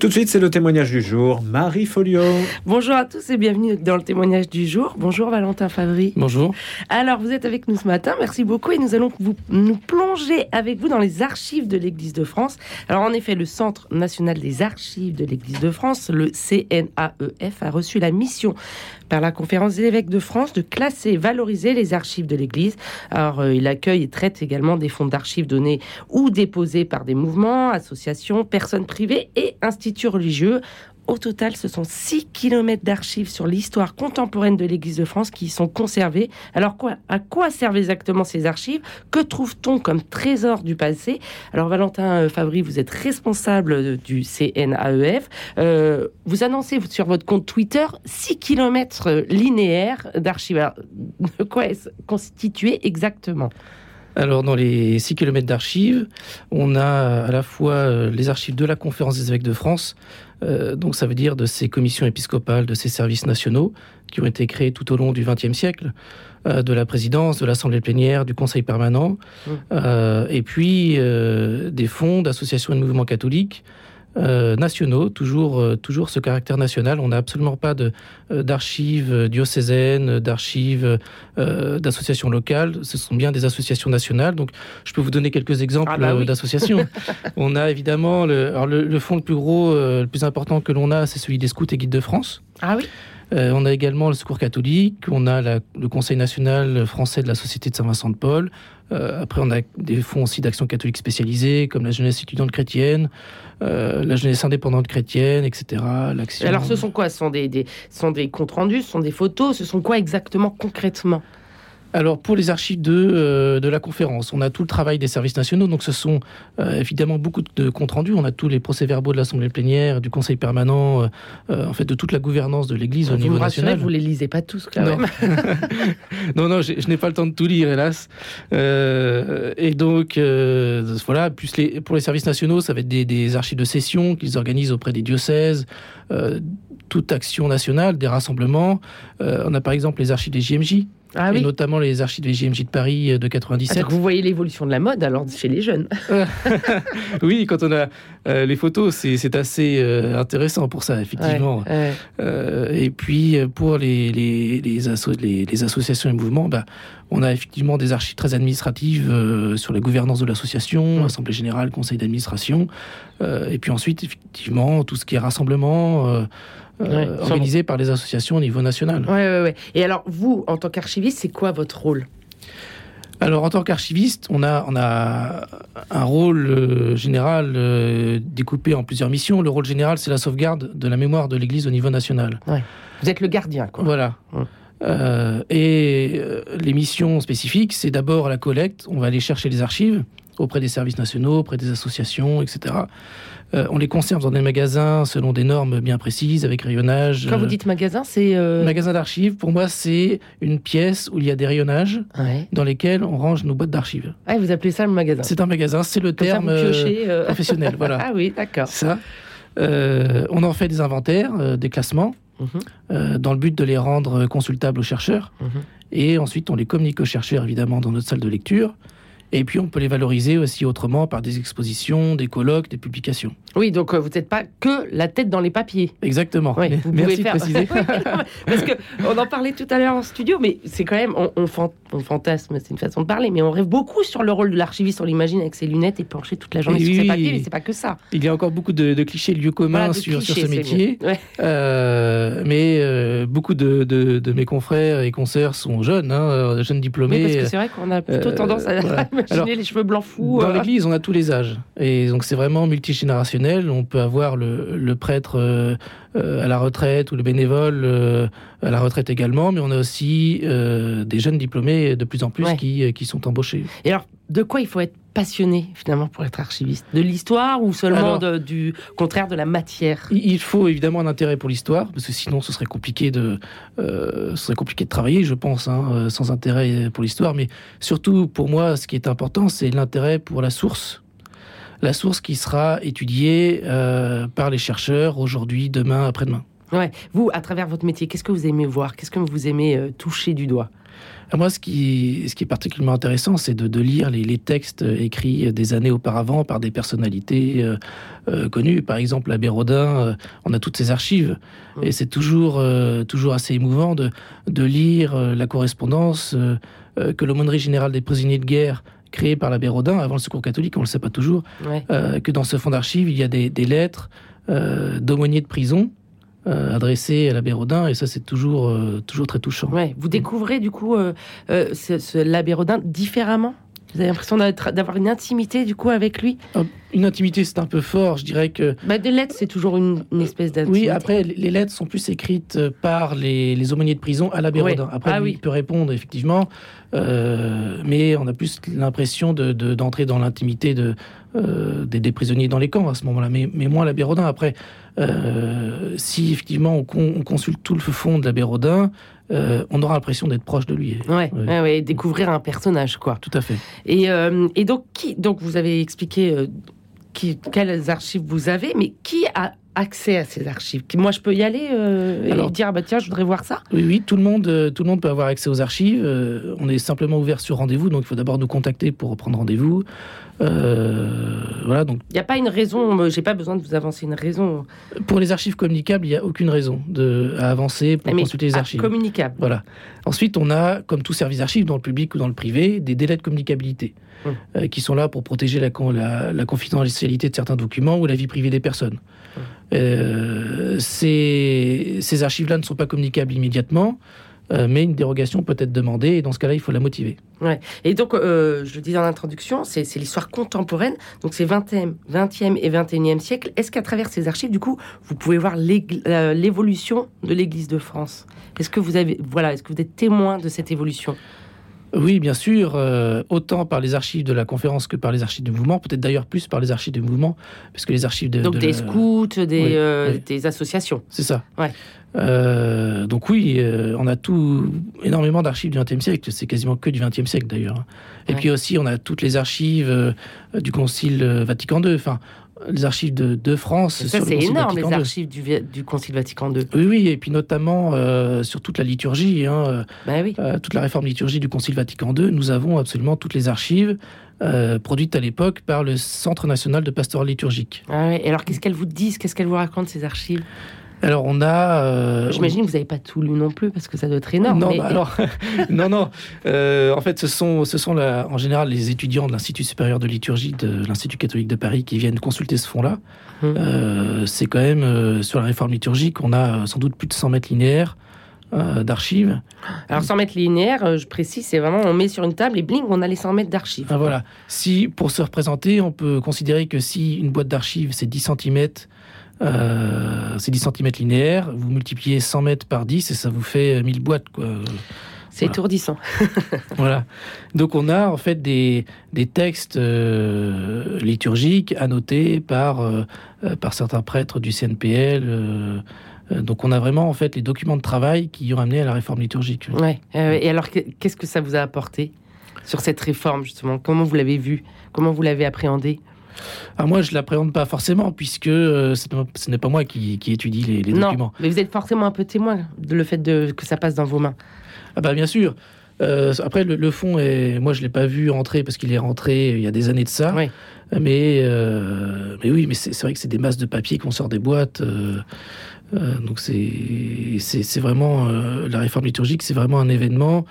Tout de suite, c'est le témoignage du jour. Marie Folio. Bonjour à tous et bienvenue dans le témoignage du jour. Bonjour Valentin Favry. Bonjour. Alors, vous êtes avec nous ce matin. Merci beaucoup et nous allons vous, nous plonger avec vous dans les archives de l'Église de France. Alors, en effet, le Centre national des archives de l'Église de France, le CNAEF, a reçu la mission par la Conférence des évêques de France de classer et valoriser les archives de l'Église. Alors, euh, il accueille et traite également des fonds d'archives donnés ou déposés par des mouvements, associations, personnes privées et instituts religieux. Au total, ce sont 6 km d'archives sur l'histoire contemporaine de l'Église de France qui sont conservées. Alors, quoi, à quoi servent exactement ces archives? Que trouve-t-on comme trésor du passé? Alors, Valentin euh, Fabry, vous êtes responsable du CNAEF. Euh, vous annoncez sur votre compte Twitter 6 km linéaires d'archives. Alors, De quoi est-ce constitué exactement? Alors, dans les 6 km d'archives, on a à la fois euh, les archives de la Conférence des évêques de France, euh, donc ça veut dire de ces commissions épiscopales, de ces services nationaux qui ont été créés tout au long du XXe siècle, euh, de la présidence, de l'Assemblée plénière, du Conseil permanent, Mmh. euh, et puis des fonds d'associations et de mouvements catholiques. Euh, nationaux, toujours, euh, toujours ce caractère national. On n'a absolument pas euh, d'archives euh, diocésaines, d'archives d'associations locales. Ce sont bien des associations nationales. Donc, je peux vous donner quelques exemples Ah bah oui. d'associations. on a évidemment le, alors le, le fonds le plus gros, le plus important que l'on a, c'est celui des scouts et guides de France. Ah oui Euh, on a également le Secours catholique, on a la- le Conseil national français de la Société de Saint-Vincent de Paul. Euh, après, on a des fonds aussi d'action catholique spécialisés, comme la jeunesse étudiante chrétienne, euh, la jeunesse indépendante chrétienne, etc. Alors, ce sont quoi? Ce sont des, des, ce sont des comptes rendus, ce sont des photos, ce sont quoi exactement concrètement? Alors, pour les archives de, euh, de la conférence, on a tout le travail des services nationaux. Donc, ce sont euh, évidemment beaucoup de comptes rendus. On a tous les procès-verbaux de l'Assemblée plénière, du Conseil permanent, euh, en fait, de toute la gouvernance de l'Église au Vous niveau national. vous les lisez pas tous quand Non. même. non, non, je n'ai pas le temps de tout lire, hélas. Et donc, voilà, plus les, pour les services nationaux, ça va être des, des archives de session qu'ils organisent auprès des diocèses, toute action nationale, des rassemblements. Euh, on a par exemple les archives des JMJ, Ah et oui. notamment les archives des JMJ de Paris euh, de 97. Attends, vous voyez l'évolution de la mode alors chez les jeunes. oui, quand on a euh, les photos, c'est assez euh, intéressant pour ça, effectivement. Ouais, ouais. Euh, et puis pour les, les, les, asso- les- les associations et mouvements, bah, on a effectivement des archives très administratives sur la gouvernance de l'association, assemblée générale, conseil d'administration, et puis ensuite effectivement tout ce qui est rassemblement Ouais, organisé par les associations au niveau national. Ouais, ouais, ouais. Et alors, vous, en tant qu'archiviste, c'est quoi votre rôle? Alors en tant qu'archiviste, on a, on a un rôle euh, général euh, découpé en plusieurs missions. Le rôle général, c'est la sauvegarde de la mémoire de l'Église au niveau national. Vous êtes le gardien, quoi. Voilà. Ouais. Euh, et euh, les missions spécifiques, c'est d'abord la collecte. On va aller chercher les archives auprès des services nationaux, auprès des associations, etc. Euh, on les conserve dans des magasins selon des normes bien précises, avec rayonnage. Quand vous Euh, dites magasin, c'est. euh, Magasin d'archives, pour moi, c'est une pièce où il y a des rayonnages Ouais. dans lesquels on range nos boîtes d'archives. Ah, vous appelez ça le magasin. C'est un magasin, c'est le Comme terme piochez. euh, professionnel. Voilà. ah oui, d'accord. Ça. On en fait des inventaires, des classements, Mhm, dans le but de les rendre consultables aux chercheurs. mhm. Et ensuite, on les communique aux chercheurs, évidemment, dans notre salle de lecture. Et puis, on peut les valoriser aussi autrement par des expositions, des colloques, des publications. Oui, donc euh, vous n'êtes pas que la tête dans les papiers. Exactement. Oui, vous Merci pouvez faire. de préciser. Oui, Parce que on en parlait tout à l'heure en studio, mais c'est quand même on, on, fan- on fantasme, c'est une façon de parler, mais on rêve beaucoup sur le rôle de l'archiviste. On l'imagine avec ses lunettes et penché toute la journée Et sur oui, ses papiers, mais c'est pas que ça. Il y a encore beaucoup de, de clichés, lieux communs Voilà, sur, ce métier. Ouais. Euh, mais euh, beaucoup de, de- de mes confrères et consoeurs sont jeunes, hein, jeunes Oui, diplômés. parce que c'est vrai qu'on a plutôt tendance à voilà. Alors, les cheveux blancs fous. Dans euh. l'église, on a tous les âges. Et donc, c'est vraiment multigénérationnel. On peut avoir le, le prêtre euh, à la retraite ou le bénévole euh, à la retraite également. Mais on a aussi euh, des jeunes diplômés de plus en plus Ouais. qui, euh, qui sont embauchés. Et alors, de quoi il faut être passionné finalement pour être archiviste? De l'histoire ou seulement Alors- de- du contraire de la matière? Il faut évidemment un intérêt pour l'histoire, parce que sinon ce serait compliqué de, euh, ce serait compliqué de travailler, je pense, hein, euh, sans intérêt pour l'histoire. Mais surtout, pour moi, ce qui est important, c'est l'intérêt pour la source. La source qui sera étudiée euh, par les chercheurs aujourd'hui, demain, après-demain. Ouais. Vous, à travers votre métier, qu'est-ce que vous aimez voir? Qu'est-ce que vous aimez euh, toucher du doigt? Moi, ce qui, ce qui est particulièrement intéressant, c'est de, de, lire les, les, textes écrits des années auparavant par des personnalités euh, euh, connues. Par exemple, l'abbé Rodin, euh, on a toutes ses archives. Mmh. Et c'est toujours, euh, toujours assez émouvant de, de lire euh, la correspondance euh, que l'aumônerie générale des prisonniers de guerre créée par l'abbé Rodin avant le secours catholique, on ne le sait pas toujours, Ouais. que dans ce fonds d'archives, il y a des, des lettres d'aumôniers de prison euh, adressé à l'abbé Rodin, et ça c'est toujours, euh, toujours très touchant. Ouais. Vous découvrez du coup euh, ce, ce l'abbé Rodin différemment? Vous avez l'impression d'avoir une intimité du coup avec lui Une intimité c'est un peu fort, je dirais que... Bah, des lettres c'est toujours une, une espèce d'intimité. Oui, après les lettres sont plus écrites par les, les aumôniers de prison à l'abbé Ouais. Rodin. Après Ah lui, oui. il peut répondre effectivement, euh, mais on a plus l'impression d'entrer de, d'entrer dans l'intimité de, euh, des, des prisonniers dans les camps à ce moment-là, mais, mais moins l'abbé Rodin. Après, euh, si effectivement on, con, on, consulte tout le fond de l'abbé Rodin, euh, on aura l'impression d'être proche de lui. Ouais, ouais. ouais, ouais, découvrir un personnage, quoi. Tout à fait. Et, euh, et donc, qui, donc, vous avez expliqué euh, qui, quelles archives vous avez, mais qui a accès à ces archives? Moi, je peux y aller euh, Alors- et dire, ah bah tiens, je voudrais voir ça? Oui, oui, tout le monde, tout le monde peut avoir accès aux archives. Euh, on est simplement ouvert sur rendez-vous, donc il faut d'abord nous contacter pour prendre rendez-vous. Euh, voilà, donc Il n'y a pas une raison, j'ai pas besoin de vous avancer une raison pour les archives communicables, il n'y a aucune raison de, à avancer pour mais, consulter les ah, archives. communicable. Voilà. Ensuite, on a, comme tout service d'archives, dans le public ou dans le privé, des délais de communicabilité Hum. euh, qui sont là pour protéger la, con- la, la confidentialité de certains documents ou la vie privée des personnes. Hum. Euh, ces, ces archives-là ne sont pas communicables immédiatement, euh, mais une dérogation peut être demandée et dans ce cas-là, il faut la motiver. Et donc, euh, je le disais en introduction, c'est l'histoire contemporaine, donc c'est 20e, 20e et 21e siècle. Est-ce qu'à travers ces archives, du coup, vous pouvez voir euh, l'évolution de l'Église de France? Est-ce que vous avez, voilà, est-ce que vous êtes témoin de cette évolution? Oui, bien sûr, euh, autant par les archives de la conférence que par les archives du mouvement, peut-être d'ailleurs plus par les archives du mouvement, parce que les archives de... Donc de des la- scouts, des, Oui, euh, oui. des associations. C'est ça. Ouais. Euh, donc oui, on a tout énormément d'archives du XXe siècle. C'est quasiment que du XXe siècle d'ailleurs. hein. Et Ouais. puis aussi, on a toutes les archives du Concile Vatican II. Enfin, les archives de, de France. Et ça, c'est énorme, les Vatican archives du, du Concile Vatican II. Oui, oui, et puis notamment euh, sur toute la liturgie, hein, euh, oui. euh, toute la réforme liturgie du Concile Vatican II, nous avons absolument toutes les archives euh, produites à l'époque par le Centre national de pastoral liturgique. Ah ouais. Et alors, qu'est-ce qu'elles vous disent? Qu'est-ce qu'elles vous racontent, ces archives? Alors on a... euh, J'imagine que vous n'avez pas tout lu non plus, parce que ça doit être énorme. Non, mais- bah alors, non, non. Euh, en fait, ce sont, ce sont la- en général les étudiants de l'Institut supérieur de liturgie de l'Institut catholique de Paris qui viennent consulter ce fonds-là. Hum. Euh, c'est quand même sur la réforme liturgique, on a sans doute plus de 100 mètres linéaires euh, d'archives. Alors, 100 mètres linéaires, je précise, c'est vraiment, on met sur une table et bling, on a les 100 mètres d'archives. Ah, voilà. Si pour se représenter, on peut considérer que si une boîte d'archives c'est 10 cm. Euh, c'est 10 cm linéaires, vous multipliez 100 mètres par 10 et ça vous fait 1000 boîtes. Quoi. C'est Voilà. étourdissant. Voilà. Donc on a en fait des, des textes euh, liturgiques annotés par, euh, euh, par certains prêtres du CNPL. euh, euh, donc on a vraiment en fait les documents de travail qui ont amené à la réforme liturgique. Ouais. Euh, et alors, que- qu'est-ce que ça vous a apporté sur cette réforme, justement? Comment vous l'avez vu? Comment vous l'avez appréhendé? Alors moi je l'appréhende pas forcément puisque euh, ce n'est pas moi qui, qui étudie les, les Non, documents. mais vous êtes forcément un peu témoin de le fait de, que ça passe dans vos mains. Ah bah bien sûr. Euh, après le, le fond est, moi je l'ai pas vu rentrer parce qu'il est rentré il y a des années de ça. Oui. Mais, euh, mais oui, mais c'est vrai que c'est des masses de papier qu'on sort des boîtes. donc c'est vraiment la réforme liturgique, c'est vraiment un événement.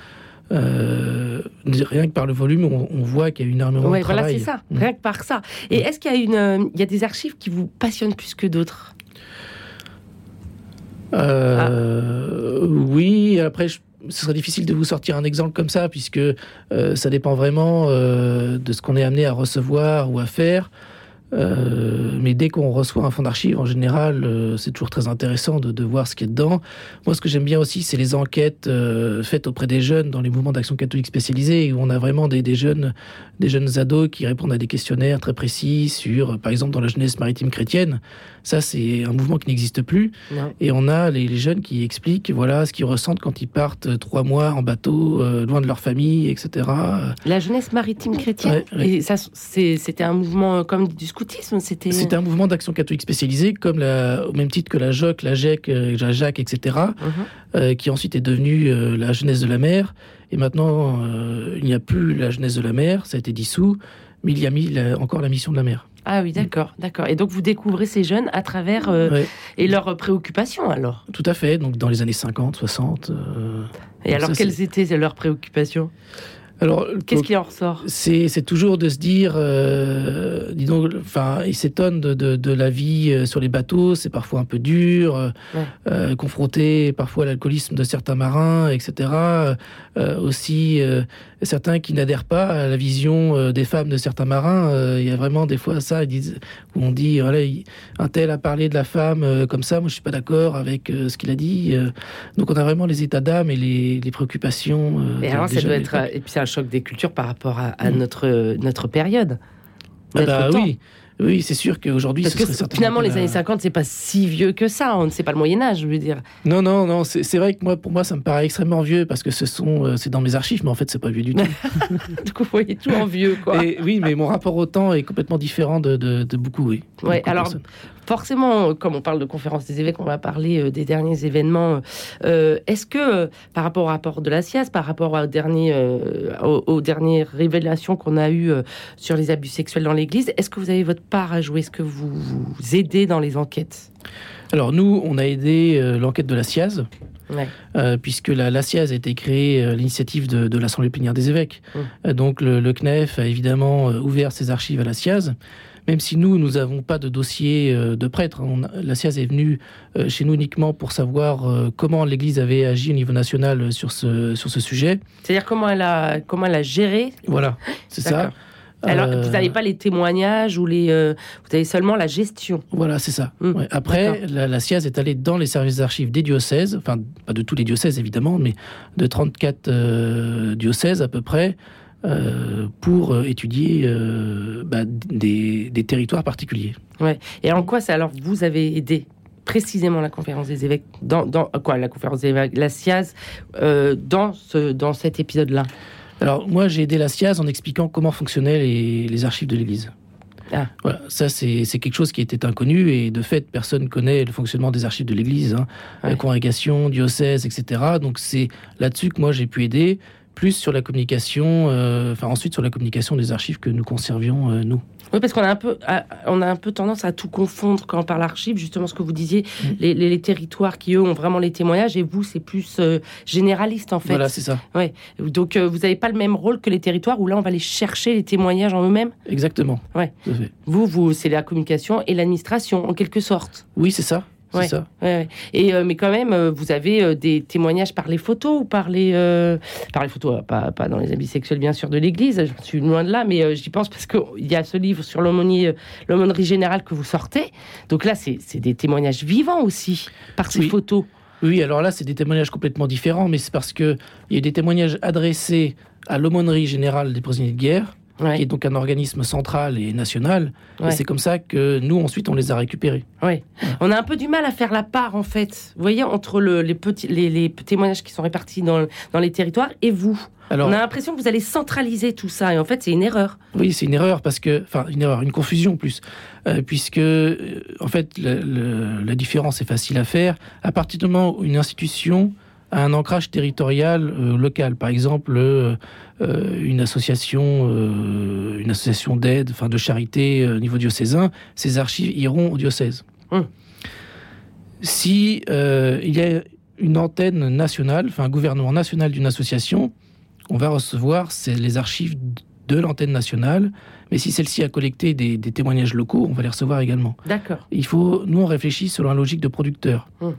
Euh, rien que par le volume, on, on voit qu'il y a énormément Ouais, de voilà, travail. c'est ça. Mm. Rien que par ça. Et est-ce qu'il y a une, euh, il y a des archives qui vous passionnent plus que d'autres? Euh, Oui, après, je- ce serait difficile de vous sortir un exemple comme ça, puisque ça dépend vraiment de ce qu'on est amené à recevoir ou à faire. Euh, mais dès qu'on reçoit un fonds d'archives, en général, euh, c'est toujours très intéressant de, de voir ce qu'il y a dedans. Moi, ce que j'aime bien aussi, c'est les enquêtes euh, faites auprès des jeunes dans les mouvements d'action catholique spécialisés, où on a vraiment des, des jeunes, des jeunes ados qui répondent à des questionnaires très précis sur, par exemple, dans la jeunesse maritime chrétienne. Ça, c'est un mouvement qui n'existe plus. Et on a les, les jeunes qui expliquent voilà ce qu'ils ressentent quand ils partent trois mois en bateau, loin de leur famille, etc. La jeunesse maritime chrétienne. Ouais, ouais. Et ça, c'était un mouvement comme du scoutisme. C'était. C'était un mouvement d'action catholique spécialisé, comme la, au même titre que la JOC, la GEC, euh, la JAC, etc., Mhm. euh, qui ensuite est devenue euh, la jeunesse de la mer. Et maintenant, euh, il n'y a plus la jeunesse de la mer, ça a été dissous, mais il y a mis la- encore la mission de la mer. Ah oui, d'accord, d'accord. Et donc vous découvrez ces jeunes à travers euh, Ouais, et leurs préoccupations alors? tout à fait, donc dans les années 50, 60. euh, Et alors ça, quelles étaient leurs préoccupations? Alors, Qu'est-ce qui en ressort? c'est toujours de se dire, euh, dis donc, enfin, ils s'étonnent de, de, de la vie euh, sur les bateaux, c'est parfois un peu dur, euh, Ouais. euh, confronté parfois à l'alcoolisme de certains marins, etc. Euh, aussi, certains qui n'adhèrent pas à la vision des femmes de certains marins. Il y a vraiment des fois ça, ils disent, où on dit, voilà, il- un tel a parlé de la femme comme ça, moi je suis pas d'accord avec ce qu'il a dit. Donc on a vraiment les états d'âme et les, les préoccupations. Et alors ça doit être l'époque. et puis c'est un choc des cultures par rapport à, à Mm. notre notre période. Ah bah oui, oui, c'est sûr qu'aujourd'hui, Parce ce que serait finalement les la- années 50 c'est pas si vieux que ça. On ne sait pas le Moyen Âge, je veux dire. Non, non, non, c'est vrai que moi, pour moi, ça me paraît extrêmement vieux parce que ce sont, euh, c'est dans mes archives, mais en fait, c'est pas vieux du tout. Du coup, vous voyez tout en vieux quoi. Et oui, mais mon rapport au temps est complètement différent de, de, de beaucoup, oui. Ouais, Beaucoup alors. Forcément, comme on parle de conférence des évêques, on va parler euh, des derniers événements. Euh, Est-ce que, par rapport au rapport de la SIAS, par rapport au dernier, aux, aux dernières révélations qu'on a eues sur les abus sexuels dans l'Église, est-ce que vous avez votre part à jouer Est-ce que vous vous aidez dans les enquêtes? Alors nous, on a aidé euh, l'enquête de la SIAZ, Ouais. euh, puisque la, la SIAZ a été créée euh, à l'initiative de, de l'Assemblée plénière des évêques. Mm. Euh, donc le, le CNEF a évidemment euh, ouvert ses archives à la SIAZ. Même si nous, nous n'avons pas de dossier euh, de prêtre, On a- la SIAZ est venue euh, chez nous uniquement pour savoir euh, comment l'Église avait agi au niveau national euh, sur ce, sur ce sujet. C'est-à-dire comment elle a comment elle a géré? Voilà, c'est ça. Alors, Euh, vous n'avez pas les témoignages ou les, euh, vous avez seulement la gestion. Voilà, c'est ça. Mm, Ouais. Après, la, la SIAZ est allée dans les services d'archives des diocèses, enfin, pas de tous les diocèses évidemment, mais de 34 euh, diocèses à peu près, euh, pour euh, étudier bah, des, des territoires particuliers. Et en quoi ça alors vous avez aidé précisément la conférence des évêques dans, dans quoi la conférence des évêques la SIAZ euh, dans ce dans cet épisode là Alors, moi, j'ai aidé la SIAZ en expliquant comment fonctionnaient les, les archives de l'Église. Ah. Voilà, ça c'est quelque chose qui était inconnu et de fait personne connaît le fonctionnement des archives de l'Église, hein. Ouais. Congrégation, diocèse, etc. Donc c'est là-dessus que moi j'ai pu aider, plus sur la communication, euh, enfin ensuite sur la communication des archives que nous conservions euh, nous. Oui, parce qu'on a un peu, à- on a un peu tendance à tout confondre quand on parle archives, justement ce que vous disiez, Mm. les, les- les territoires qui eux ont vraiment les témoignages, et vous c'est plus euh, généraliste en fait. Voilà, c'est ça, Donc euh, vous n'avez pas le même rôle que les territoires où là on va aller chercher les témoignages en eux-mêmes? exactement. Ouais. Vous, vous c'est la communication et l'administration en quelque sorte. Oui, c'est ça, c'est Ouais. ça. Ouais. Et euh, mais quand même, euh, vous avez euh, des témoignages par les photos ou par les par les photos, pas, pas dans les habits sexuels bien sûr de l'Église. Je suis loin de là, mais j'y pense parce qu'il y a ce livre sur l'aumônerie générale que vous sortez. Donc là, c'est c'est des témoignages vivants aussi par ces Oui. photos. Oui, alors là c'est des témoignages complètement différents, mais c'est parce que il y a des témoignages adressés à l'aumônerie générale des prisonniers de guerre, qui Ouais, est donc un organisme central et national. Ouais. Et c'est comme ça que nous ensuite on les a récupérés. ouais. On a un peu du mal à faire la part en fait. Vous voyez entre le- les petits les, les témoignages qui sont répartis dans dans les territoires et vous. Alors On a l'impression que vous allez centraliser tout ça et en fait c'est une erreur. Oui, c'est une erreur parce que, enfin, une erreur, une confusion plus, Euh, puisque euh, en fait, la différence est facile à faire. À partir du moment où une institution a un ancrage territorial euh, local, par exemple, euh, euh, une association, une association d'aide, enfin de charité au niveau diocésain, ces archives iront au diocèse. Hum. Si il y a une antenne nationale, enfin un gouvernement national d'une association, on va recevoir les archives de l'antenne nationale, mais si celle-ci a collecté des, des témoignages locaux, on va les recevoir également. D'accord. Il faut, nous, on réfléchit selon la logique de producteur. Mm.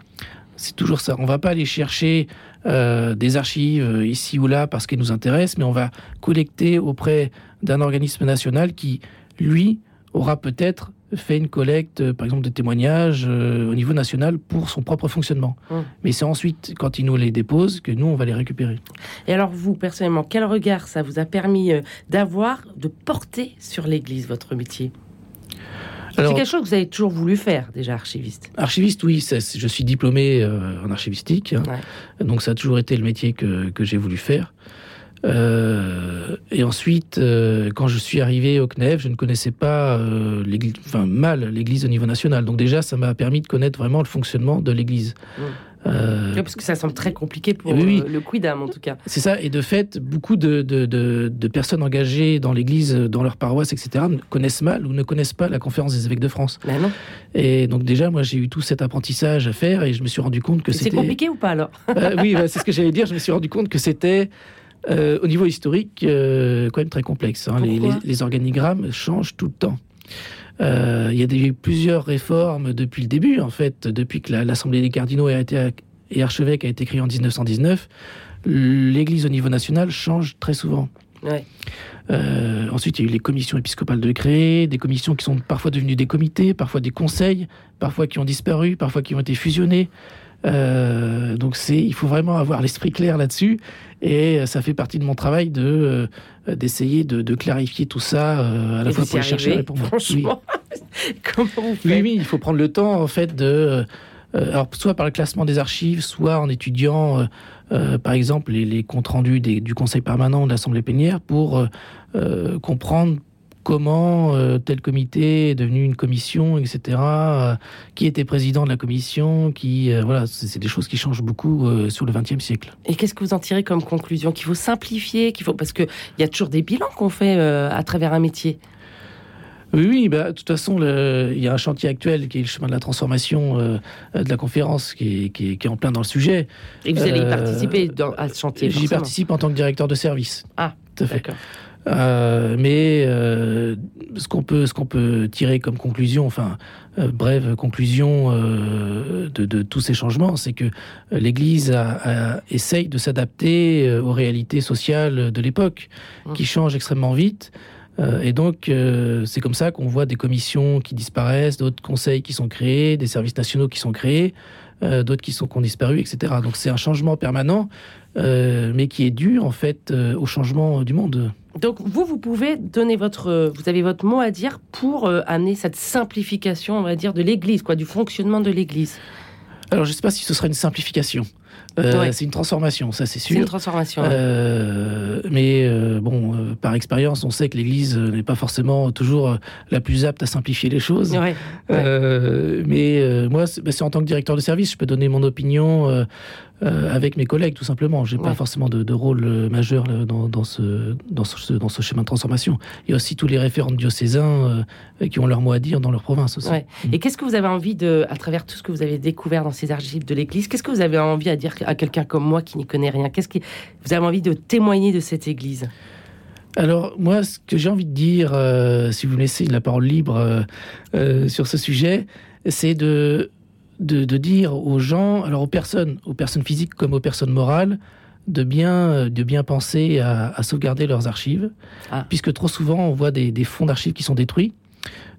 C'est toujours ça. On va pas aller chercher euh, des archives euh, ici ou là parce qu'elles nous intéressent, mais on va collecter auprès d'un organisme national qui, lui, aura peut-être fait une collecte, euh, par exemple, de témoignages euh, au niveau national pour son propre fonctionnement. Mm. Mais c'est ensuite, quand il nous les dépose, que nous, on va les récupérer. Et alors vous, personnellement, quel regard ça vous a permis d'avoir, de porter sur l'Église, votre métier? C'est quelque chose que vous avez toujours voulu faire, déjà, archiviste. Archiviste, oui, je suis diplômé euh, en archivistique, hein. donc ça a toujours été le métier que, que j'ai voulu faire. Euh, et ensuite, euh, quand je suis arrivé au CNEF, je ne connaissais pas euh, enfin, mal l'Église au niveau national. Donc déjà, ça m'a permis de connaître vraiment le fonctionnement de l'Église. Mmh. Euh... parce que ça semble très compliqué pour oui, oui. le quidam en tout cas. C'est ça, et de fait, beaucoup de, de, de, de personnes engagées dans l'Église, dans leur paroisse, etc., connaissent mal ou ne connaissent pas la conférence des évêques de France. Ben non. Et donc déjà, moi, j'ai eu tout cet apprentissage à faire et je me suis rendu compte que c'était... C'est compliqué ou pas alors? Euh, Oui, bah, c'est ce que j'allais dire. Je me suis rendu compte que c'était euh, au niveau historique, euh, quand même très complexe. Hein. Les, les, les, organigrammes changent tout le temps. Euh, il y a eu plusieurs réformes depuis le début, en fait, depuis que l'Assemblée la, des cardinaux a été, et archevêque a été créée en 1919. L'Église au niveau national change très souvent. Ouais. Euh, ensuite, il y a eu les commissions épiscopales de créer, des commissions qui sont parfois devenues des comités, parfois des conseils, parfois qui ont disparu, parfois qui ont été fusionnés. Euh, donc c'est, il faut vraiment avoir l'esprit clair là-dessus, et ça fait partie de mon travail de euh, d'essayer de, de, clarifier tout ça euh, à la et fois pour chercher les Franchement, oui. comment vous faites? Oui, oui, il faut prendre le temps en fait de euh, alors soit par le classement des archives, soit en étudiant euh, par exemple les, les comptes rendus des, du Conseil permanent de l'Assemblée plénière pour euh, comprendre comment euh, tel comité est devenu une commission, etc. Euh, qui était président de la commission, qui euh, voilà, c'est des choses qui changent beaucoup sur le XXe siècle. Et qu'est-ce que vous en tirez comme conclusion? Qu'il faut simplifier, qu'il faut parce que il y a toujours des bilans qu'on fait à travers un métier. Oui, oui bah, de toute façon, le, il y a un chantier actuel qui est le chemin de la transformation euh, de la conférence qui est, qui, est, qui est, en plein dans le sujet. Et vous allez y participer dans, à ce chantier J'y participe en tant que directeur de service. Ah, tout à fait. Euh, mais euh, ce qu'on peut, ce qu'on peut tirer comme conclusion, enfin euh, brève conclusion de, de, tous ces changements, c'est que l'Église a, a, essaye de s'adapter aux réalités sociales de l'époque, mmh. qui changent extrêmement vite. Et donc, c'est comme ça qu'on voit des commissions qui disparaissent, d'autres conseils qui sont créés, des services nationaux qui sont créés, euh, d'autres qui sont qui ont disparu, etc. Donc, c'est un changement permanent, euh, mais qui est dû en fait euh, au changement du monde. Donc, vous, vous pouvez donner votre, vous avez votre mot à dire pour amener cette simplification, on va dire, de l'Église, quoi, du fonctionnement de l'Église. Alors, je ne sais pas si ce sera une simplification. Euh, ouais. C'est une transformation, ça c'est sûr. C'est une transformation. Euh, mais euh, bon, par expérience, on sait que l'Église n'est pas forcément toujours la plus apte à simplifier les choses. Ouais, mais moi, c'est en tant que directeur de service, je peux donner mon opinion euh, avec mes collègues, tout simplement. J'ai ouais. pas forcément de, de rôle majeur dans, dans, ce, dans, ce, dans ce chemin de transformation. Il y a aussi tous les référents diocésains euh, qui ont leur mot à dire dans leur province aussi. Ouais. Mmh. Et qu'est-ce que vous avez envie de, à travers tout ce que vous avez découvert dans ces archives de l'Église, qu'est-ce que vous avez envie à dire à quelqu'un comme moi qui n'y connaît rien? Qu'est-ce que vous avez envie de témoigner de cette Église? Alors moi, ce que j'ai envie de dire, euh, si vous me laissez la parole libre euh, euh, sur ce sujet, c'est de de, de dire aux gens, alors aux personnes, aux personnes physiques comme aux personnes morales, de bien, de bien penser à, à sauvegarder leurs archives, ah. puisque trop souvent on voit des, des fonds d'archives qui sont détruits.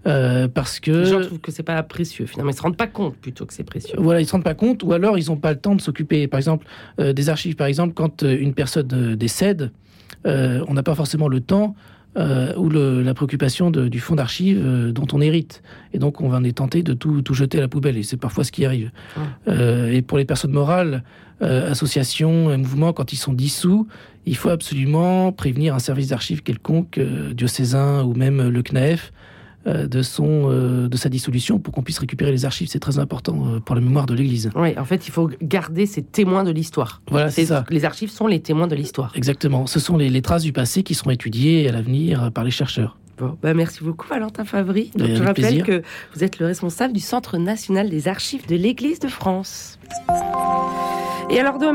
Euh, parce que les gens trouvent que c'est pas précieux finalement ils se rendent pas compte plutôt que c'est précieux voilà ils se rendent pas compte ou alors ils n'ont pas le temps de s'occuper par exemple euh, des archives par exemple quand euh, une personne décède euh, on n'a pas forcément le temps euh, ou le, la préoccupation de, du fonds d'archives euh, dont on hérite. Et donc, on va en est tenté de tout, tout jeter à la poubelle. Et c'est parfois ce qui arrive. Ah. Euh, et pour les personnes morales, associations, mouvements, quand ils sont dissous, il faut absolument prévenir un service d'archives quelconque, diocésain ou même le CNAF, euh, de, son, euh, de sa dissolution pour qu'on puisse récupérer les archives. C'est très important euh, pour la mémoire de l'Église. Oui, en fait, il faut garder ces témoins de l'histoire. Voilà, c'est ça. Les archives sont les témoins de l'histoire. Exactement. Ce sont les, les traces du passé qui seront étudiées à l'avenir par les chercheurs. Bon, bah merci beaucoup Valentin Favry. Donc, je rappelle plaisir. que vous êtes le responsable du Centre national des archives de l'Église de France. Et alors demain